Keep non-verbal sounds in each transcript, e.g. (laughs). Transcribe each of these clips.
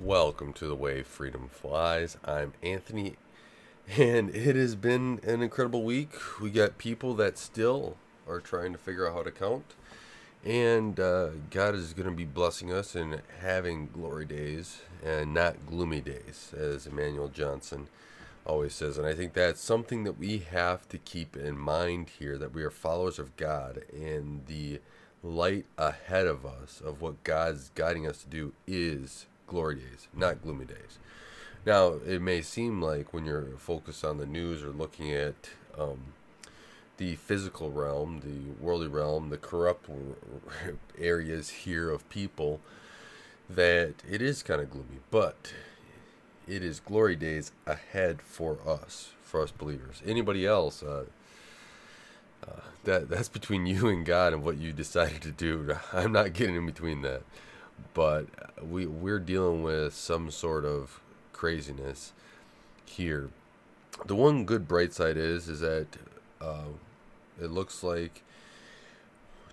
Welcome to the way freedom flies. I'm Anthony, and it has been an incredible week. We got people that still are trying to figure out how to count, and uh, God is going to be blessing us and having glory days and not gloomy days, as Emmanuel Johnson always says. And I think that's something that we have to keep in mind here that we are followers of God, and the light ahead of us of what God's guiding us to do is glory days, not gloomy days. Now, it may seem like when you're focused on the news or looking at um, the physical realm, the worldly realm, the corrupt (laughs) areas here of people, that it is kind of gloomy. But it is glory days ahead for us, for us believers. Anybody else, uh, uh, that that's between (laughs) you and God and what you decided to do. (laughs) I'm not getting in between that but we we're dealing with some sort of craziness here. The one good bright side is is that uh, it looks like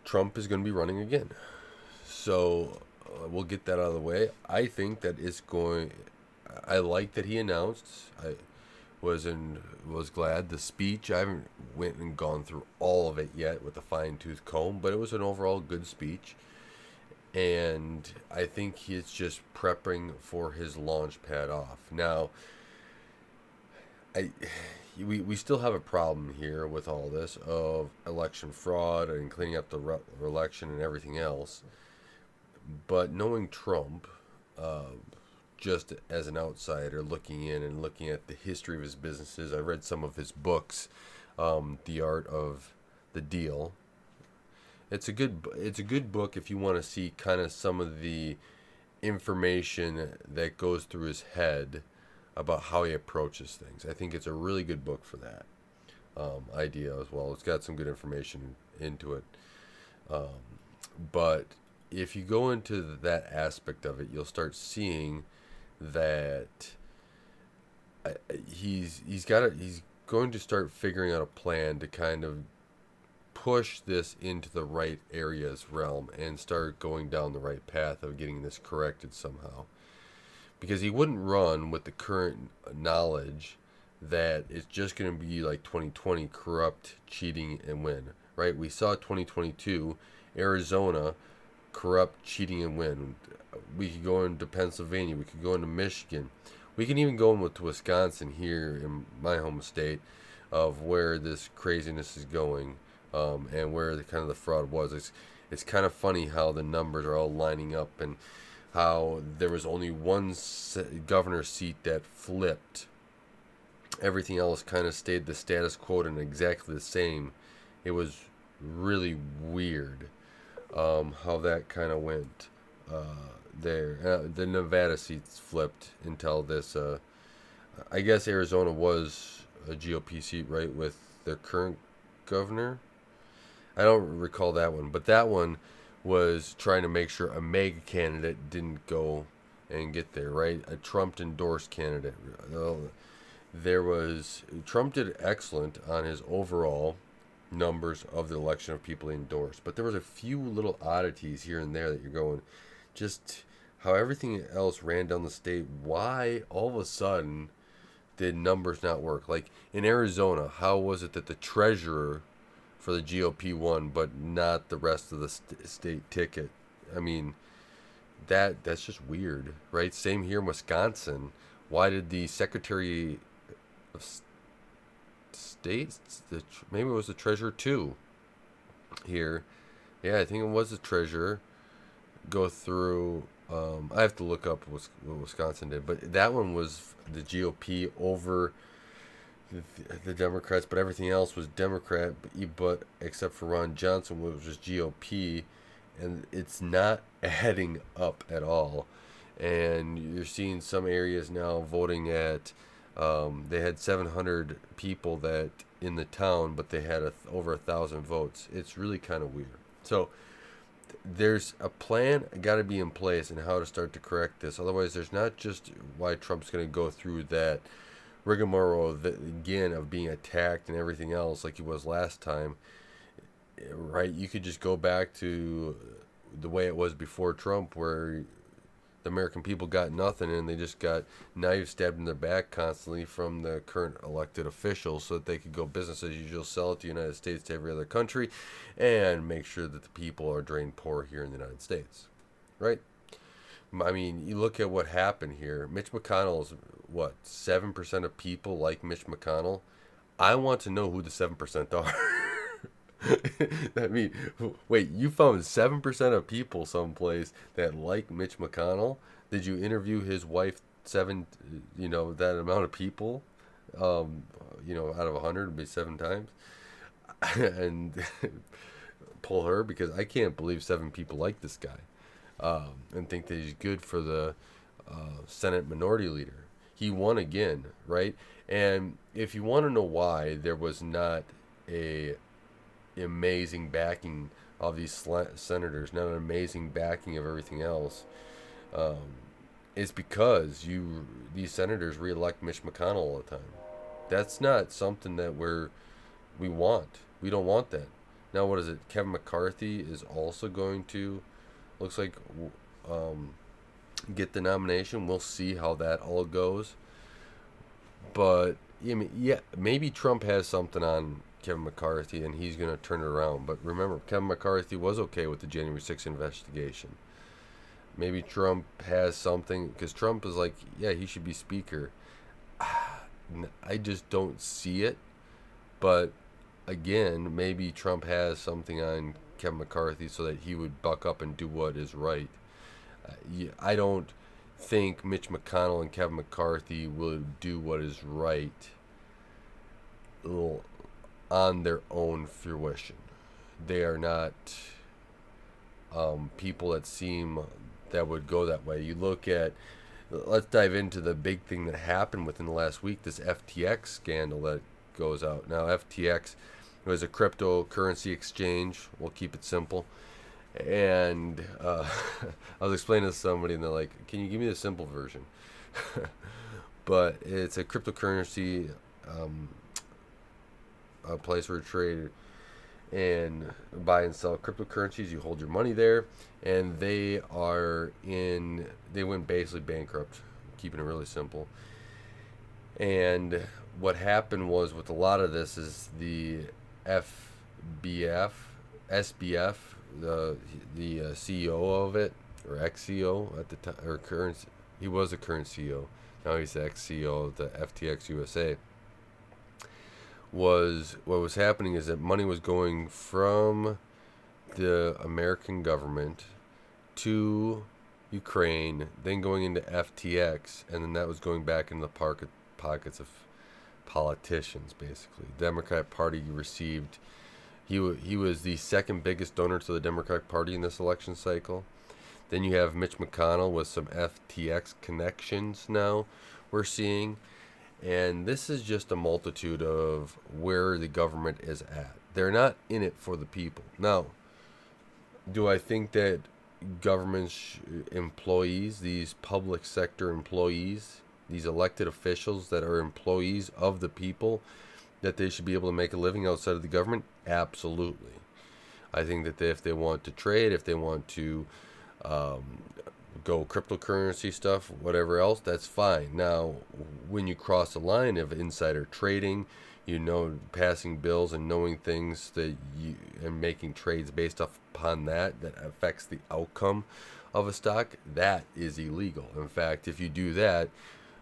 Trump is going to be running again. So uh, we'll get that out of the way. I think that it's going. I like that he announced. I was in was glad the speech. I haven't went and gone through all of it yet with a fine tooth comb, but it was an overall good speech and I think he's just prepping for his launch pad off. Now, I we, we still have a problem here with all this of election fraud and cleaning up the re- election and everything else. But knowing Trump, uh, just as an outsider looking in and looking at the history of his businesses, I read some of his books, um, The Art of the Deal, it's a good it's a good book if you want to see kind of some of the information that goes through his head about how he approaches things. I think it's a really good book for that um, idea as well. It's got some good information into it. Um, but if you go into that aspect of it, you'll start seeing that uh, he's he's got a, he's going to start figuring out a plan to kind of push this into the right areas realm and start going down the right path of getting this corrected somehow. Because he wouldn't run with the current knowledge that it's just going to be like 2020 corrupt, cheating, and win. Right? We saw 2022 Arizona corrupt, cheating, and win. We could go into Pennsylvania. We could go into Michigan. We can even go into Wisconsin here in my home state of where this craziness is going um, and where the kind of the fraud was. It's it's kind of funny how the numbers are all lining up and how there was only one governor seat that flipped. Everything else kind of stayed the status quo and exactly the same. It was really weird um, how that kind of went uh, there. Uh, the Nevada seats flipped until this. Uh, I guess Arizona was a GOP seat, right, with their current governor. I don't recall that one, but that one was trying to make sure a MAGA candidate didn't go and get there, right? A Trump endorsed candidate. There was Trump did excellent on his overall numbers of the election of people he endorsed, but there was a few little oddities here and there that you're going, just how everything else ran down the state. Why all of a sudden did numbers not work? Like in Arizona, how was it that the treasurer for the GOP one, but not the rest of the st- state ticket. I mean, that that's just weird, right? Same here in Wisconsin. Why did the Secretary of State, the, maybe it was the Treasurer too, here? Yeah, I think it was the Treasurer. Go through. Um, I have to look up what Wisconsin did, but that one was the GOP over the, Democrats, but everything else was Democrat, but, but except for Ron Johnson, which was GOP, and it's not (laughs) adding up at all. And you're seeing some areas now voting at. Um, they had 700 people that in the town, but they had a, over a thousand votes. It's really kind of weird. So there's a plan got to be in place and how to start to correct this. Otherwise, there's not just why Trump's going to go through that rigmarole of the, again of being attacked and everything else like he was last time, right? You could just go back to the way it was before Trump, where The American people got nothing, and they just got knives stabbed in their back constantly from the current elected officials so that they could go business as usual, sell it to the United States to every other country, and make sure that the people are drained poor here in the United States. Right? I mean, you look at what happened here. Mitch McConnell is what seven percent of people like Mitch McConnell. I want to know who the seven percent are. (laughs) I mean, wait, you found seven percent of people someplace that like Mitch McConnell. Did you interview his wife? Seven, you know, that amount of people, um, you know, out of a hundred would be seven times, (laughs) and (laughs) pull her because I can't believe seven people like this guy, um, and think that he's good for the uh, Senate Minority Leader. He won again, right? And if you want to know why there was not a amazing backing of these senators, not an amazing backing of everything else, um, is because you these senators reelect Mitch McConnell all the time. That's not something that we're we want. We don't want that. Now, what is it? Kevin McCarthy is also going to looks like um, get the nomination. We'll see how that all goes. But I mean, yeah, maybe Trump has something on Kevin McCarthy and he's going to turn it around. But remember, Kevin McCarthy was okay with the January 6th investigation. Maybe Trump has something because Trump is like, yeah, he should be speaker. (sighs) I just don't see it. But again, maybe Trump has something on Kevin McCarthy so that he would buck up and do what is right. Uh, I don't think Mitch McConnell and Kevin McCarthy will do what is right on their own fruition. They are not um, people that seem that would go that way. You look at, let's dive into the big thing that happened within the last week this FTX scandal that goes out. Now, FTX was a cryptocurrency exchange. We'll keep it simple. And uh, (laughs) I was explaining to somebody, and they're like, Can you give me the simple version? (laughs) but it's a cryptocurrency um, a place where you trade and buy and sell cryptocurrencies. You hold your money there, and they are in. They went basically bankrupt, keeping it really simple. And what happened was with a lot of this is the FBF, SBF, the the uh, CEO of it or ex CEO at the time or current. He was a current CEO. Now he's the ex CEO of the FTX USA was what was happening is that money was going from the American government to Ukraine, then going into FTX, and then that was going back into the pocket, pockets of politicians, basically. The Democratic Party received, he, he was the second biggest donor to the Democratic Party in this election cycle. Then you have Mitch McConnell with some FTX connections now, we're seeing. And this is just a multitude of where the government is at. They're not in it for the people. Now, do I think that government sh- uh, employees, these public sector employees, these elected officials that are employees of the people, that they should be able to make a living outside of the government? Absolutely. I think that they, if they want to trade, if they want to um, go cryptocurrency stuff, whatever else, that's fine. Now, when you cross the line of insider trading, you know, passing bills and knowing things that you and making trades based upon that that affects the outcome of a stock, that is illegal. In fact, if you do that,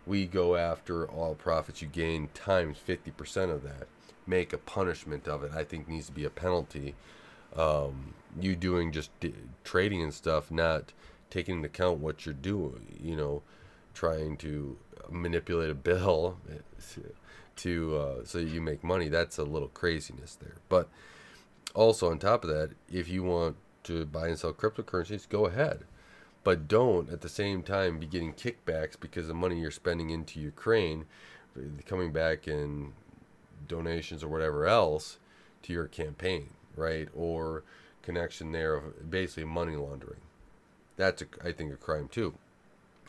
we go after all profits you gain times 50% of that. Make a punishment of it. I think needs to be a penalty. Um, you doing just d- trading and stuff, not taking into account what you're doing, you know, trying to manipulate a bill (laughs) to uh, so you make money. That's a little craziness there. But also on top of that, if you want to buy and sell cryptocurrencies, go ahead. But don't at the same time be getting kickbacks because the money you're spending into Ukraine coming back in donations or whatever else to your campaign, right? Or connection there of basically money laundering that's a, I think a crime too.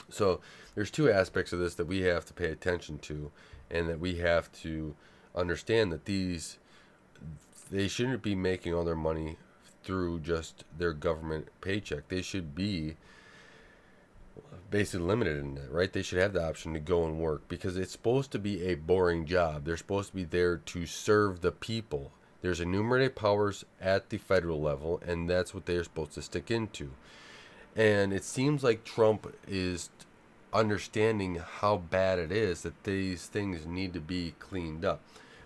So there's two aspects of this that we have to pay attention to, and that we have to understand that these they shouldn't be making all their money through just their government paycheck. They should be basically limited in that, right? They should have the option to go and work because it's supposed to be a boring job. They're supposed to be there to serve the people. There's enumerated powers at the federal level, and that's what they're supposed to stick into. And it seems like Trump is understanding how bad it is that these things need to be cleaned up.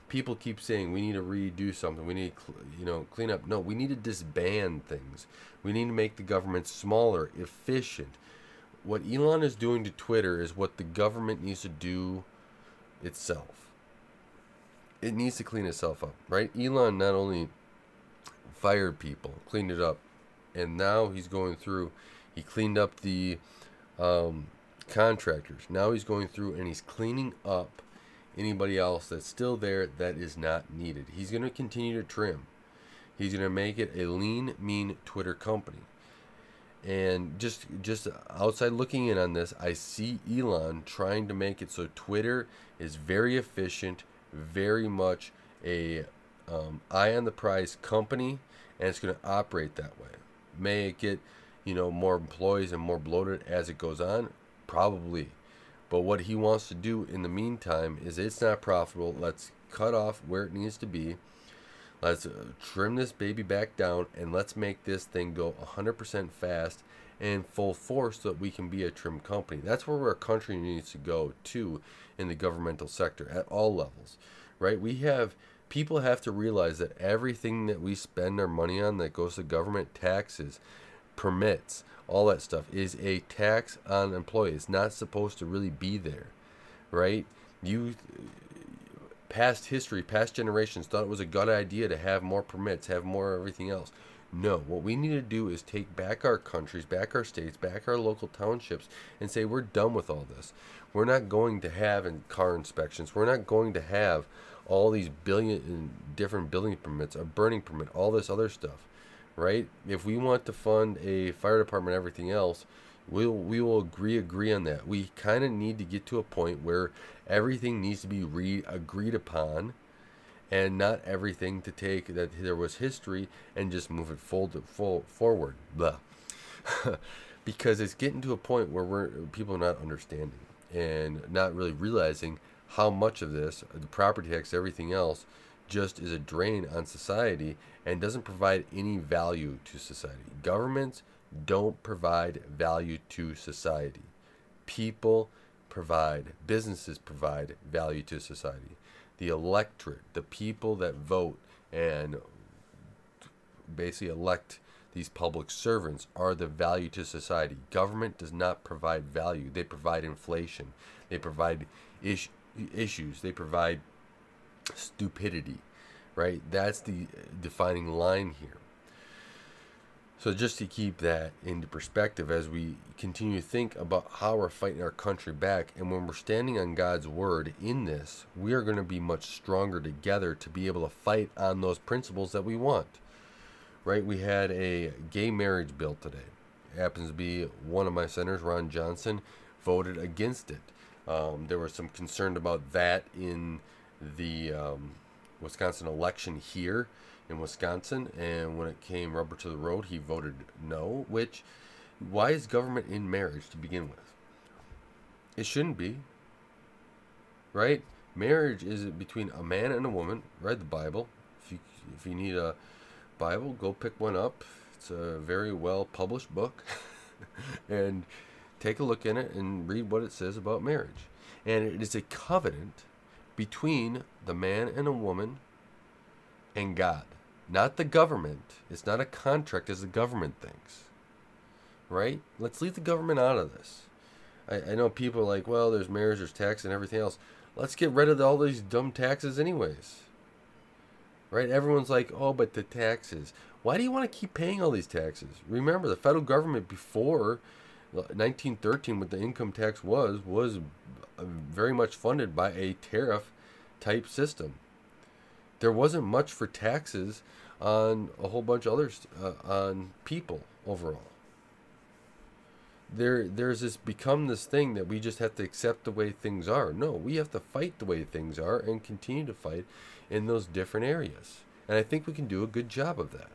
People keep saying we need to redo something. We need you know, clean up. No, we need to disband things. We need to make the government smaller, efficient. What Elon is doing to Twitter is what the government needs to do itself. It needs to clean itself up, right? Elon not only fired people, cleaned it up, and now he's going through. He cleaned up the um, contractors. Now he's going through and he's cleaning up anybody else that's still there that is not needed. He's going to continue to trim. He's going to make it a lean, mean Twitter company. And just just outside looking in on this, I see Elon trying to make it so Twitter is very efficient, very much a um, eye on the prize company, and it's going to operate that way. May it get you know more employees and more bloated as it goes on? Probably. But what he wants to do in the meantime is it's not profitable. Let's cut off where it needs to be. Let's uh, trim this baby back down and let's make this thing go 100% fast and full force so that we can be a trim company. That's where our country needs to go to in the governmental sector at all levels, right? We have people have to realize that everything that we spend our money on that goes to government taxes, permits, all that stuff is a tax on employees. It's not supposed to really be there, right? You past history, past generations thought it was a good idea to have more permits, have more everything else. No, what we need to do is take back our countries, back our states, back our local townships, and say we're done with all this. We're not going to have in car inspections. We're not going to have all these billion uh, different building permits, a burning permit, all this other stuff right? If we want to fund a fire department, everything else, we'll we will agree agree on that. We kind of need to get to a point where everything needs to be re agreed upon, and not everything to take that there was history and just move it full, full forward. Blah. (laughs) because it's getting to a point where we're people are not understanding and not really realizing how much of this, the property tax, everything else, just is a drain on society and doesn't provide any value to society. Governments don't provide value to society. People provide, businesses provide value to society. The electorate, the people that vote and basically elect these public servants are the value to society. Government does not provide value. They provide inflation. They provide is- issues. They provide stupidity, right? That's the defining line here. So, just to keep that into perspective as we continue to think about how we're fighting our country back, and when we're standing on God's word in this, we are going to be much stronger together to be able to fight on those principles that we want. Right? We had a gay marriage bill today. It happens to be one of my senators, Ron Johnson, voted against it. Um, there was some concern about that in the um, Wisconsin election here in Wisconsin, and when it came rubber to the road, he voted no. Which, why is government in marriage to begin with? It shouldn't be, right? Marriage is between a man and a woman. Read the Bible. If you if you need a Bible, go pick one up. It's a very well published book, (laughs) and take a look in it and read what it says about marriage. And it is a covenant between the man and a woman and God, not the government. It's not a contract as the government thinks. Right? Let's leave the government out of this. I, I know people are like, well, there's marriage, there's tax, and everything else. Let's get rid of all these dumb taxes, anyways. Right? Everyone's like, oh, but the taxes. Why do you want to keep paying all these taxes? Remember, the federal government before uh, 1913, what the income tax was, was uh, very much funded by a tariff type system. There wasn't much for taxes on a whole bunch of others uh, on people overall. There, there's this become this thing that we just have to accept the way things are. No, we have to fight the way things are and continue to fight in those different areas. And I think we can do a good job of that.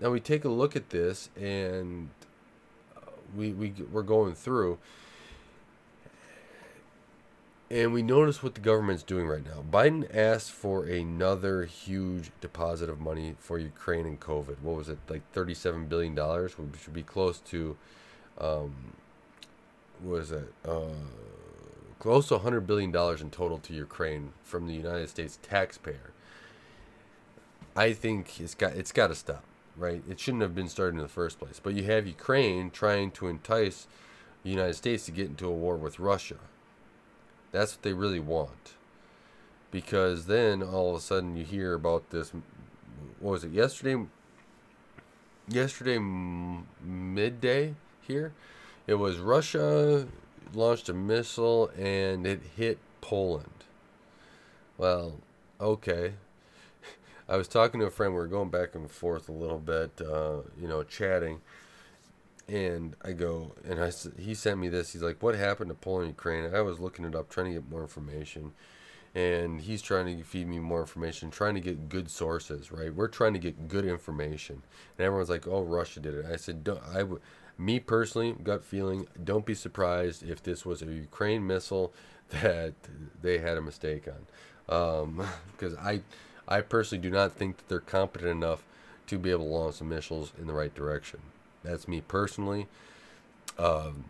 Now we take a look at this and we, we we're going through and we notice what the government's doing right now. Biden asked for another huge deposit of money for Ukraine and COVID. What was it, like $37 billion? Which should be close to, um, what is it, uh, close to $100 billion in total to Ukraine from the United States taxpayer. I think it's got it's got to stop, right? It shouldn't have been started in the first place. But you have Ukraine trying to entice the United States to get into a war with Russia that's what they really want. Because then all of a sudden you hear about this. What was it yesterday? Yesterday midday here, it was Russia launched a missile and it hit Poland. Well, okay. (laughs) I was talking to a friend. We were going back and forth a little bit, uh, you know, chatting and I go and I he sent me this. He's like, "What happened to Poland, Ukraine?" I was looking it up, trying to get more information, and he's trying to feed me more information, trying to get good sources. Right? We're trying to get good information, and everyone's like, "Oh, Russia did it." I said, "Don't." I would. Me personally, gut feeling, don't be surprised if this was a Ukraine missile (laughs) that they had a mistake on, because um, (laughs) I, I personally do not think that they're competent enough to be able to launch the missiles in the right direction. That's me personally. Um,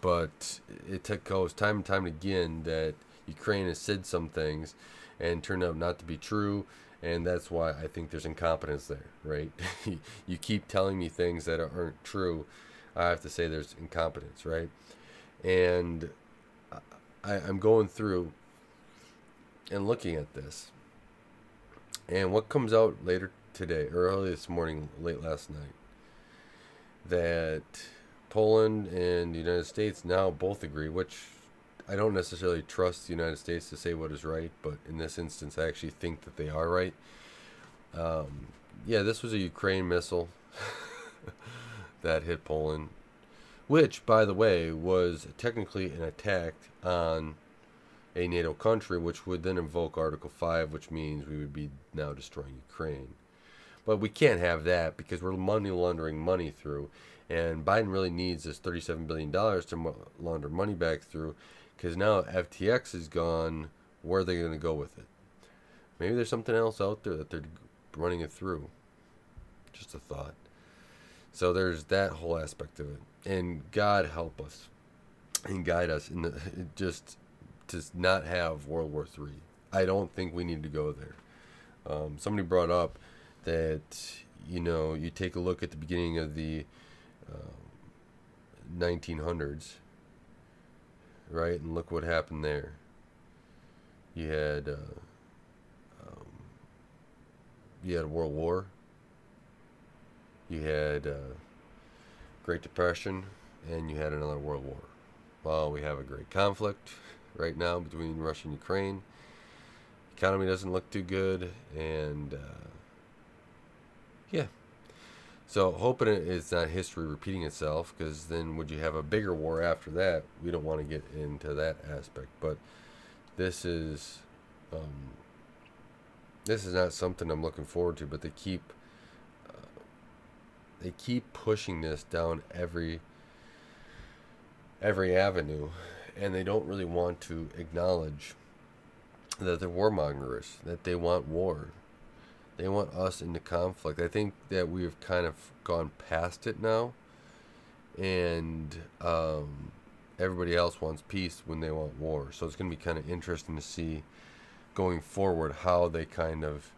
but it took goes time and time again that Ukraine has said some things and turned out not to be true. And that's why I think there's incompetence there, right? (laughs) you keep telling me things that aren't true. I have to say there's incompetence, right? And I, I'm going through and looking at this. And what comes out later today, or early this morning, late last night, that Poland and the United States now both agree, which I don't necessarily trust the United States to say what is right, but in this instance, I actually think that they are right. Um, yeah, this was a Ukraine missile (laughs) that hit Poland, which, by the way, was technically an attack on a NATO country, which would then invoke Article 5, which means we would be now destroying Ukraine. But we can't have that because we're money laundering money through. And Biden really needs this $37 billion to launder money back through because now FTX is gone. Where are they going to go with it? Maybe there's something else out there that they're running it through. Just a thought. So there's that whole aspect of it. And God help us and guide us in the, (laughs) just to not have World War III. I don't think we need to go there. Um, somebody brought up that you know you take a look at the beginning of the uh, 1900s, right, and look what happened there. You had uh, um, you had a World War. You had uh, Great Depression, and you had another World War. Well, we have a great conflict right now between Russia and Ukraine. Economy doesn't look too good, and uh, yeah. So hoping it's not history repeating itself, because then would you have a bigger war after that? We don't want to get into that aspect, but this is um, this is not something I'm looking forward to. But they keep uh, they keep pushing this down every every avenue, and they don't really want to acknowledge that they're warmongers, that they want war, they want us into conflict. I think that we've kind of gone past it now, and um, everybody else wants peace when they want war. So it's going to be kind of interesting to see going forward how they kind of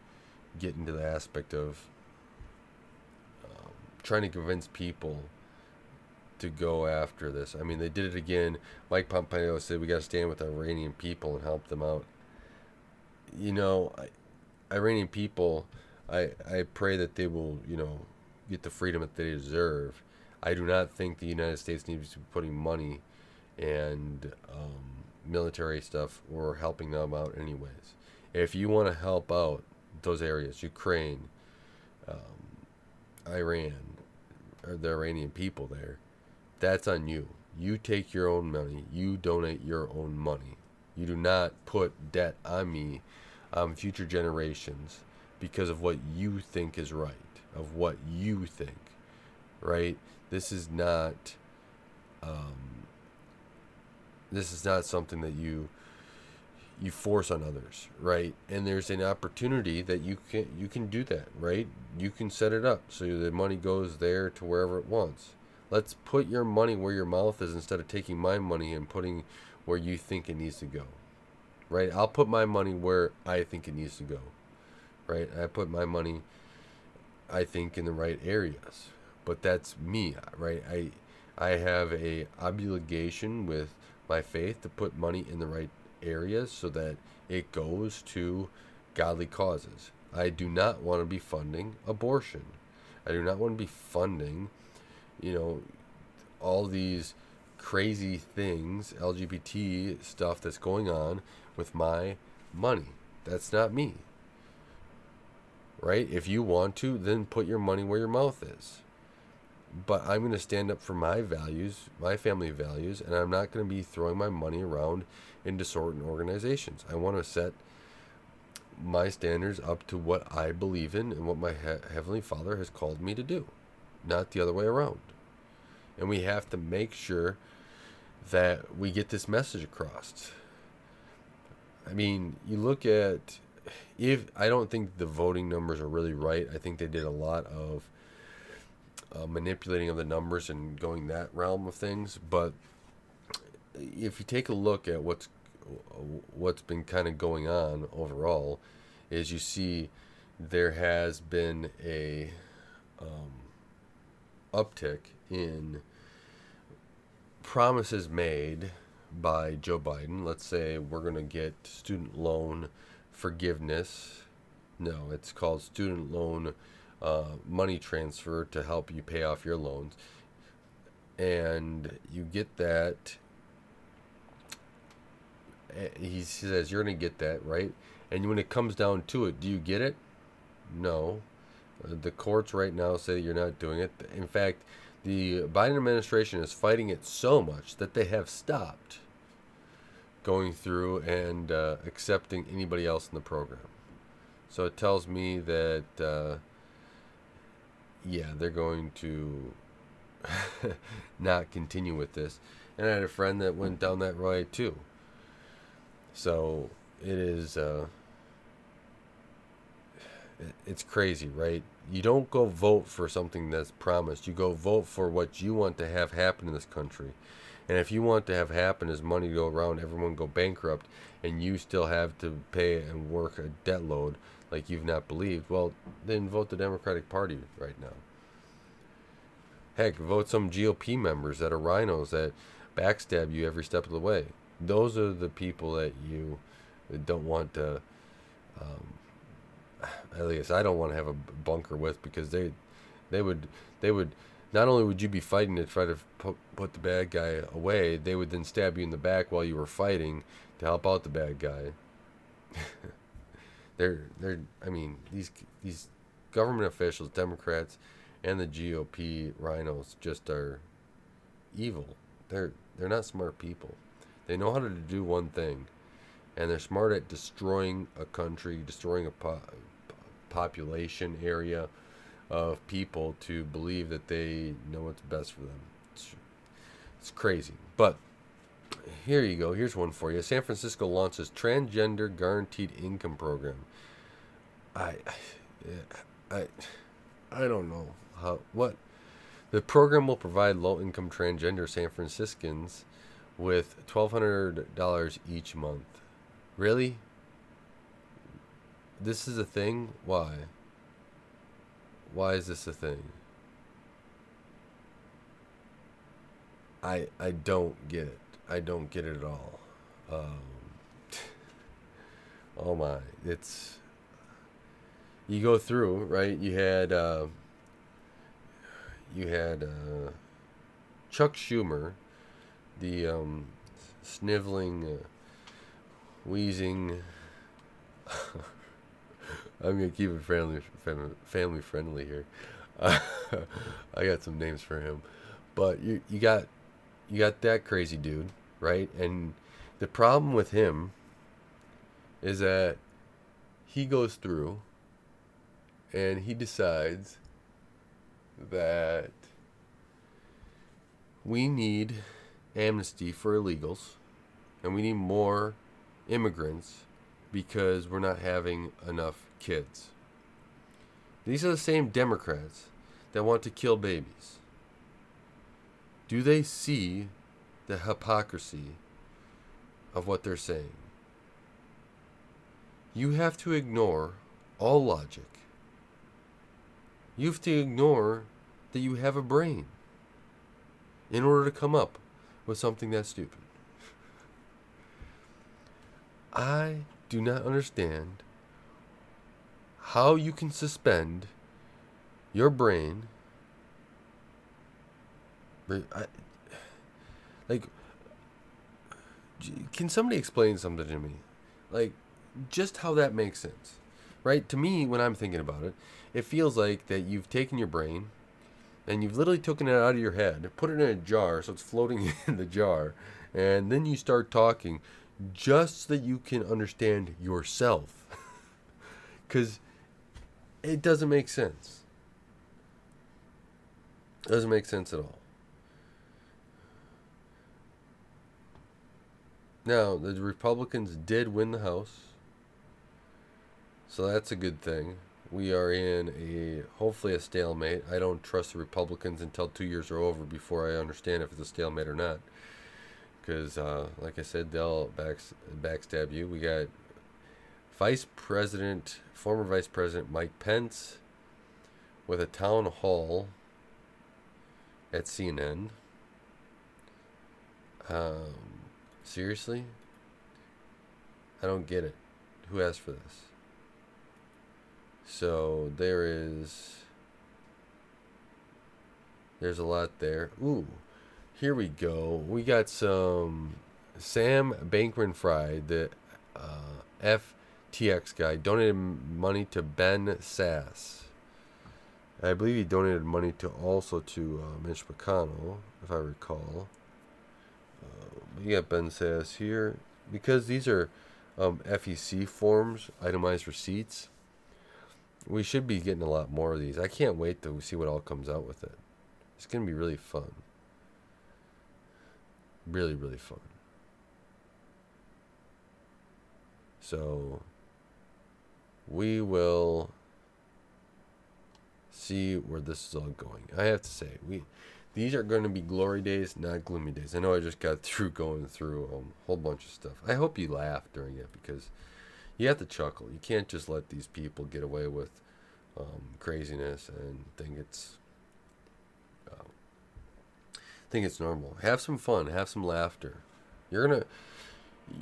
get into the aspect of um, trying to convince people to go after this. I mean, they did it again. Mike Pompeo said we got to stand with the Iranian people and help them out. You know, I, Iranian people, I I pray that they will, you know, get the freedom that they deserve. I do not think the United States needs to be putting money and um, military stuff or helping them out anyways. If you want to help out those areas, Ukraine, um, Iran, or the Iranian people there, that's on you. You take your own money. You donate your own money. You do not put debt on me um, future generations because of what you think is right, of what you think, right? This is not um, this is not something that you you force on others, right? And there's an opportunity that you can you can do that, right? You can set it up so the money goes there to wherever it wants. Let's put your money where your mouth is instead of taking my money and putting where you think it needs to go. Right? I'll put my money where I think it needs to go. Right? I put my money I think in the right areas. But that's me, right? I I have a obligation with my faith to put money in the right areas so that it goes to godly causes. I do not want to be funding abortion. I do not want to be funding, you know, all these crazy things, LGBT stuff that's going on with my money. That's not me. Right? If you want to, then put your money where your mouth is. But I'm going to stand up for my values, my family values, and I'm not going to be throwing my money around into certain organizations. I want to set my standards up to what I believe in and what my he- Heavenly Father has called me to do, not the other way around. And we have to make sure that we get this message across. I mean, you look at if I don't think the voting numbers are really right. I think they did a lot of uh, manipulating of the numbers and going that realm of things. But if you take a look at what's what's been kind of going on overall, is you see there has been a um, uptick in promises made by Joe Biden. Let's say we're going to get student loan forgiveness. No, it's called student loan uh, money transfer to help you pay off your loans. And you get that. Eh, he says you're going to get that, right? And when it comes down to it, do you get it? No. Uh, the courts right now say you're not doing it. In fact, the Biden administration is fighting it so much that they have stopped going through and uh, accepting anybody else in the program. So it tells me that, uh, yeah, they're going to (laughs) not continue with this. And I had a friend that went down that road too. So it is. Uh, it's crazy, right? You don't go vote for something that's promised. You go vote for what you want to have happen in this country. And if you want to have happen is money go around, everyone go bankrupt, and you still have to pay and work a debt load like you've not believed, well, then vote the Democratic Party right now. Heck, vote some GOP members that are RINOs that backstab you every step of the way. Those are the people that you don't want to. Um, at least I don't want to have a bunker with because they, they would, they would not only would you be fighting to try to put, put the bad guy away, they would then stab you in the back while you were fighting to help out the bad guy. (laughs) they're they're I mean these these government officials, Democrats, and the GOP RINOs just are evil. They're they're not smart people. They know how to do one thing, and they're smart at destroying a country, destroying a po- population area of people to believe that they know what's best for them. It's, it's crazy. But here you go. Here's one for you. San Francisco launches transgender guaranteed income program. I, I, I don't know how what. The program will provide low-income transgender San Franciscans with twelve hundred dollars each month. Really? This is a thing? Why? Why is this a thing? I I don't get it. I don't get it at all. Um, (laughs) oh my, it's you go through right. You had uh, you had uh, Chuck Schumer, the um, sniveling, uh, wheezing. (laughs) I'm gonna keep it family family friendly here. Uh, (laughs) I got some names for him, but you you got you got that crazy dude, right? And the problem with him is that he goes through and he decides that we need amnesty for illegals, and we need more immigrants because we're not having enough kids. These are the same Democrats that want to kill babies. Do they see the hypocrisy of what they're saying? You have to ignore all logic. You have to ignore that you have a brain in order to come up with something that stupid. I do not understand how you can suspend your brain. Like, can somebody explain something to me? Like, just how that makes sense, right? To me, when I'm thinking about it, it feels like that you've taken your brain and you've literally taken it out of your head, put it in a jar so it's floating (laughs) in the jar, and then you start talking just so that you can understand yourself. (laughs) Because it doesn't make sense. It doesn't make sense at all. Now, the Republicans did win the House. So that's a good thing. We are in a hopefully a stalemate. I don't trust the Republicans until two years are over before I understand if it's a stalemate or not. Because, uh, like I said, they'll back, backstab you. We got Vice President, former Vice President Mike Pence, with a town hall at CNN. Um, seriously? I don't get it. Who asked for this? So there is. There's a lot there. Ooh, here we go. We got some Sam Bankman Fried, the uh, FTX guy, donated money to Ben Sasse. I believe he donated money to also to uh, Mitch McConnell, if I recall. Uh, we got Ben Sasse here because these are um, FEC forms, itemized receipts. We should be getting a lot more of these. I can't wait to see what all comes out with it. It's going to be really fun. Really, really fun. So, we will see where this is all going. I have to say, we these are going to be glory days, not gloomy days. I know I just got (laughs) through going through um, a whole bunch of stuff. I hope you laugh during it because you have to chuckle. You can't just let these people get away with um, craziness and think it's uh, think it's normal. Have some fun. Have some laughter. You're gonna.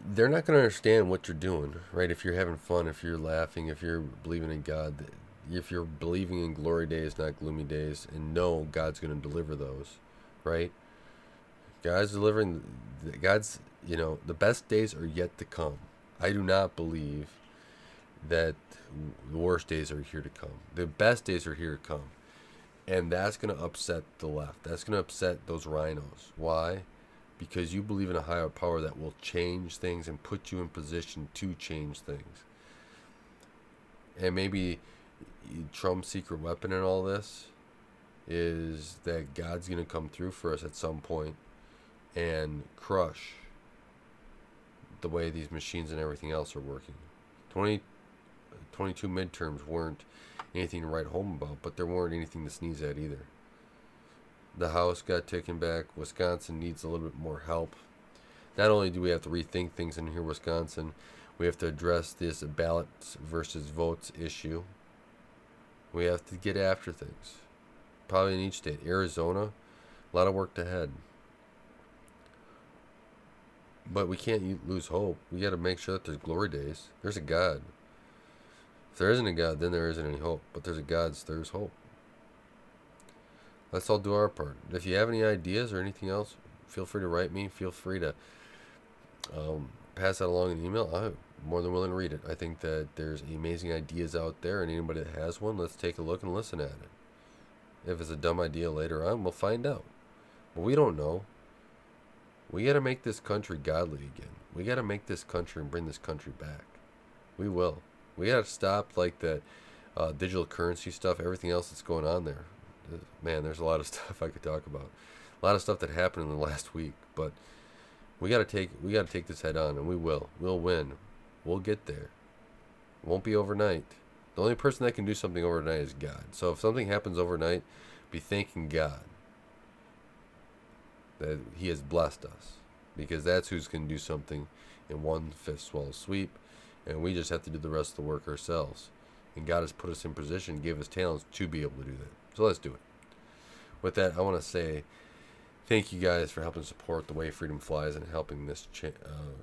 They're not gonna understand what you're doing, right? If you're having fun, if you're laughing, if you're believing in God, if you're believing in glory days, not gloomy days, and know God's gonna deliver those, right? God's delivering. God's you know the best days are yet to come. I do not believe that the worst days are here to come. The best days are here to come. And that's going to upset the left. That's going to upset those RINOs. Why? Because you believe in a higher power that will change things and put you in position to change things. And maybe Trump's secret weapon in all this is that God's going to come through for us at some point and crush the way these machines and everything else are working. 20 22 midterms weren't anything to write home about, but there weren't anything to sneeze at either. The House got taken back. Wisconsin needs a little bit more help. Not only do we have to rethink things in here, Wisconsin, we have to address this ballots versus votes issue. We have to get after things. Probably in each state. Arizona, a lot of work to ahead. But we can't lose hope. We got to make sure that there's glory days. There's a God. If there isn't a God, then there isn't any hope. But there's a God, so there's hope. Let's all do our part. If you have any ideas or anything else, feel free to write me. Feel free to um, pass that along in email. I'm more than willing to read it. I think that there's amazing ideas out there, and anybody that has one, let's take a look and listen at it. If it's a dumb idea later on, we'll find out. But we don't know. We got to make this country godly again. We got to make this country and bring this country back. We will. We got to stop like the uh, digital currency stuff, everything else that's going on there. Man, there's a lot of (laughs) stuff I could talk about. a lot of stuff that happened in the last week, but we got to take we got to take this head on, and we will. We'll win. We'll get there. It won't be overnight. The only person that can do something overnight is God. So if something happens overnight, be thanking God that He has blessed us, because that's who's to do something in one fifth swallow sweep, and we just have to do the rest of the work ourselves. And God has put us in position, gave us talents to be able to do that. So let's do it. With that, I want to say thank you guys for helping support the way freedom flies and helping this cha- uh,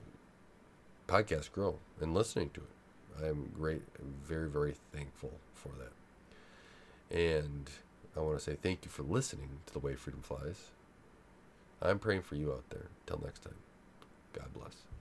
podcast grow and listening to it. I am great, very, very thankful for that. And I want to say thank you for listening to the way freedom flies. I'm praying for you out there. Till next time, God bless.